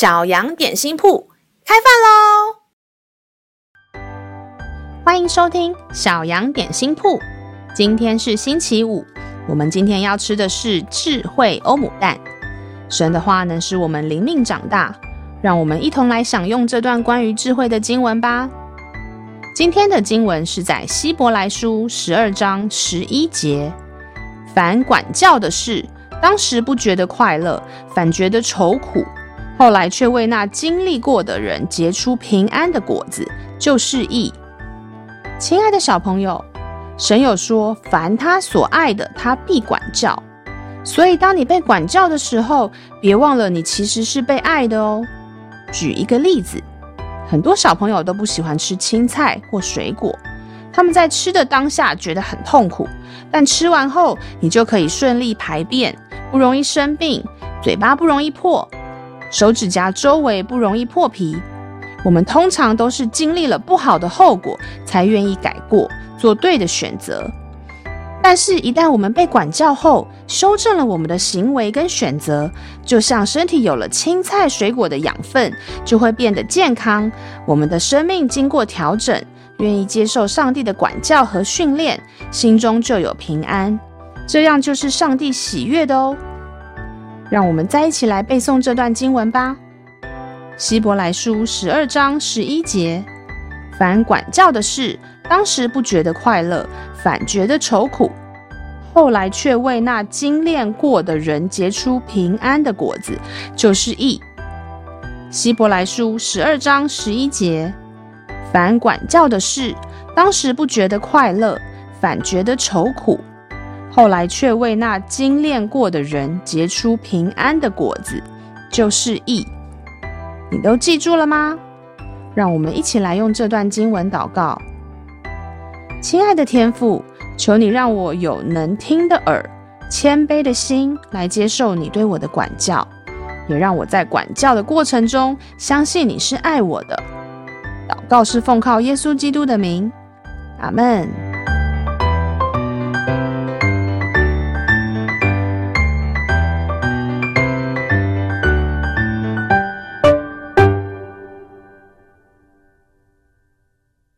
小羊点心铺开饭喽！欢迎收听小羊点心铺。今天是星期五，我们今天要吃的是智慧欧姆蛋。神的话能使我们灵命长大，让我们一同来享用这段关于智慧的经文吧。今天的经文是在希伯来书十二章十一节。凡管教的事，当时不觉得快乐，反觉得愁苦；后来却为那经历过的人结出平安的果子，就是义。亲爱的小朋友，神有说，凡他所爱的，他必管教。所以，当你被管教的时候，别忘了你其实是被爱的哦。举一个例子，很多小朋友都不喜欢吃青菜或水果。他们在吃的当下觉得很痛苦，但吃完后你就可以顺利排便，不容易生病，嘴巴不容易破，手指甲周围不容易破皮。我们通常都是经历了不好的后果，才愿意改过，做对的选择。但是，一旦我们被管教后，修正了我们的行为跟选择，就像身体有了青菜水果的养分，就会变得健康。我们的生命经过调整。愿意接受上帝的管教和训练，心中就有平安，这样就是上帝喜悦的哦。让我们再一起来背诵这段经文吧。希伯来书十二章十一节：凡管教的事，当时不觉得快乐，反觉得愁苦；后来却为那经炼过的人结出平安的果子，就是义。希伯来书十二章十一节。凡管教的事，当时不觉得快乐，反觉得愁苦；后来却为那精炼过的人结出平安的果子，就是义。你都记住了吗？让我们一起来用这段经文祷告。亲爱的天父，求你让我有能听的耳、谦卑的心来接受你对我的管教，也让我在管教的过程中相信你是爱我的。祷告是奉靠耶稣基督的名，阿门。